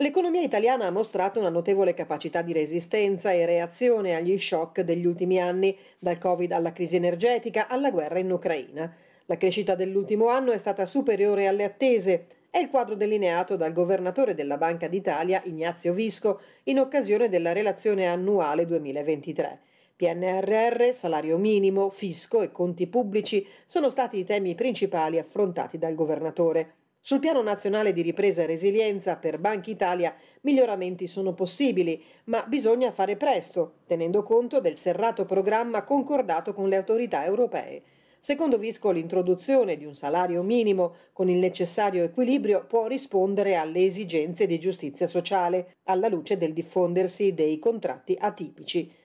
L'economia italiana ha mostrato una notevole capacità di resistenza e reazione agli shock degli ultimi anni, dal Covid alla crisi energetica alla guerra in Ucraina. La crescita dell'ultimo anno è stata superiore alle attese. È il quadro delineato dal governatore della Banca d'Italia, Ignazio Visco, in occasione della relazione annuale 2023. PNRR, salario minimo, fisco e conti pubblici sono stati i temi principali affrontati dal governatore. Sul piano nazionale di ripresa e resilienza per Banca Italia miglioramenti sono possibili, ma bisogna fare presto, tenendo conto del serrato programma concordato con le autorità europee. Secondo Visco l'introduzione di un salario minimo con il necessario equilibrio può rispondere alle esigenze di giustizia sociale, alla luce del diffondersi dei contratti atipici.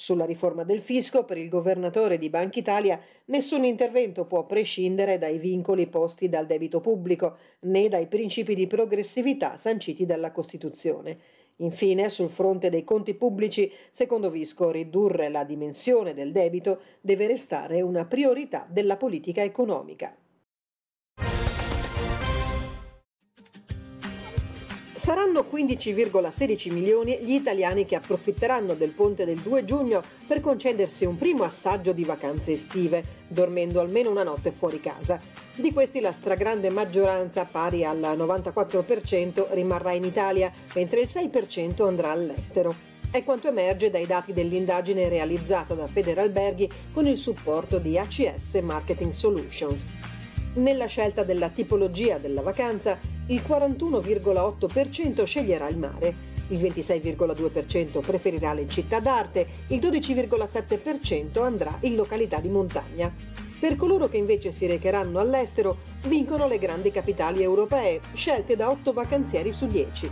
Sulla riforma del fisco, per il governatore di Banca Italia, nessun intervento può prescindere dai vincoli posti dal debito pubblico né dai principi di progressività sanciti dalla Costituzione. Infine, sul fronte dei conti pubblici, secondo Visco, ridurre la dimensione del debito deve restare una priorità della politica economica. Saranno 15,16 milioni gli italiani che approfitteranno del ponte del 2 giugno per concedersi un primo assaggio di vacanze estive, dormendo almeno una notte fuori casa. Di questi la stragrande maggioranza, pari al 94%, rimarrà in Italia, mentre il 6% andrà all'estero. È quanto emerge dai dati dell'indagine realizzata da Federalberghi con il supporto di ACS Marketing Solutions. Nella scelta della tipologia della vacanza, il 41,8% sceglierà il mare, il 26,2% preferirà le città d'arte, il 12,7% andrà in località di montagna. Per coloro che invece si recheranno all'estero, vincono le grandi capitali europee, scelte da 8 vacanzieri su 10.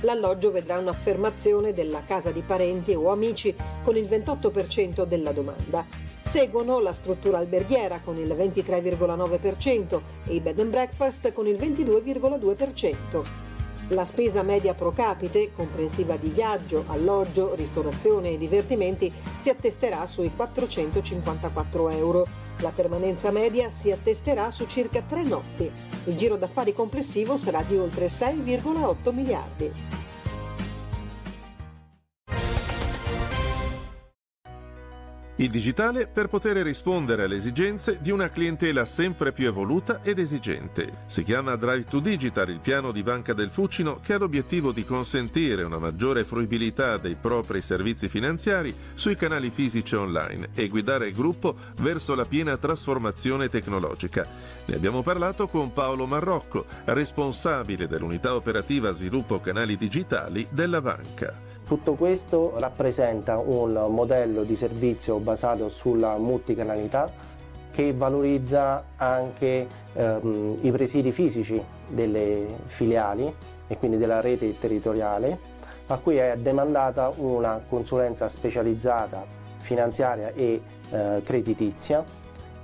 L'alloggio vedrà un'affermazione della casa di parenti o amici con il 28% della domanda. Seguono la struttura alberghiera con il 23,9% e i bed and breakfast con il 22,2%. La spesa media pro capite, comprensiva di viaggio, alloggio, ristorazione e divertimenti, si attesterà sui 454 euro. La permanenza media si attesterà su circa tre notti. Il giro d'affari complessivo sarà di oltre 6,8 miliardi. Il digitale per poter rispondere alle esigenze di una clientela sempre più evoluta ed esigente. Si chiama Drive to Digital, il piano di Banca del Fucino che ha l'obiettivo di consentire una maggiore fruibilità dei propri servizi finanziari sui canali fisici online e guidare il gruppo verso la piena trasformazione tecnologica. Ne abbiamo parlato con Paolo Marrocco, responsabile dell'unità operativa sviluppo canali digitali della banca. Tutto questo rappresenta un modello di servizio basato sulla multicanalità che valorizza anche ehm, i presidi fisici delle filiali e quindi della rete territoriale, a cui è demandata una consulenza specializzata finanziaria e eh, creditizia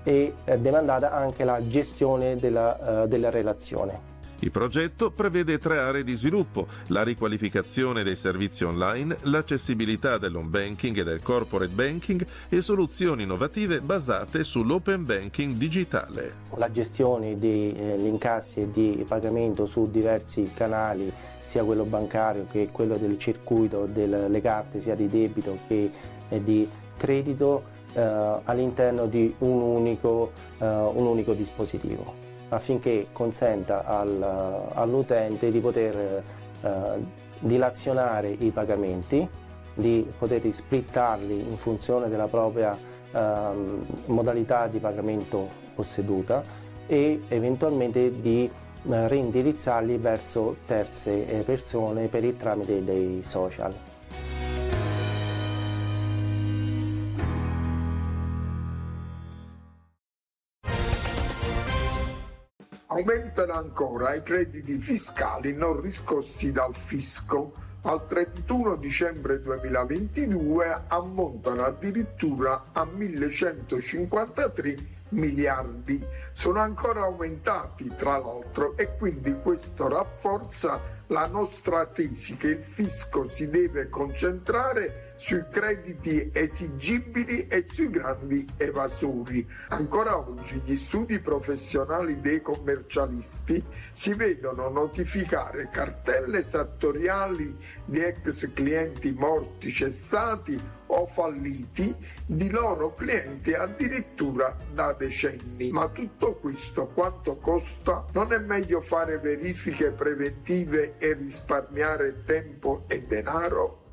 e è demandata anche la gestione della, eh, della relazione. Il progetto prevede tre aree di sviluppo, la riqualificazione dei servizi online, l'accessibilità dell'home banking e del corporate banking e soluzioni innovative basate sull'open banking digitale. La gestione degli eh, incassi e di pagamento su diversi canali sia quello bancario che quello del circuito delle carte sia di debito che eh, di credito eh, all'interno di un unico, eh, un unico dispositivo affinché consenta al, all'utente di poter eh, dilazionare i pagamenti, di poter splittarli in funzione della propria eh, modalità di pagamento posseduta e eventualmente di eh, reindirizzarli verso terze eh, persone per il tramite dei social. Aumentano ancora i crediti fiscali non riscossi dal fisco. Al 31 dicembre 2022 ammontano addirittura a 1153 miliardi. Sono ancora aumentati tra l'altro e quindi questo rafforza la nostra tesi che il fisco si deve concentrare sui crediti esigibili e sui grandi evasori. Ancora oggi gli studi professionali dei commercialisti si vedono notificare cartelle esattoriali di ex clienti morti, cessati o falliti di loro clienti addirittura da decenni. Ma tutto questo quanto costa? Non è meglio fare verifiche preventive e risparmiare tempo e denaro?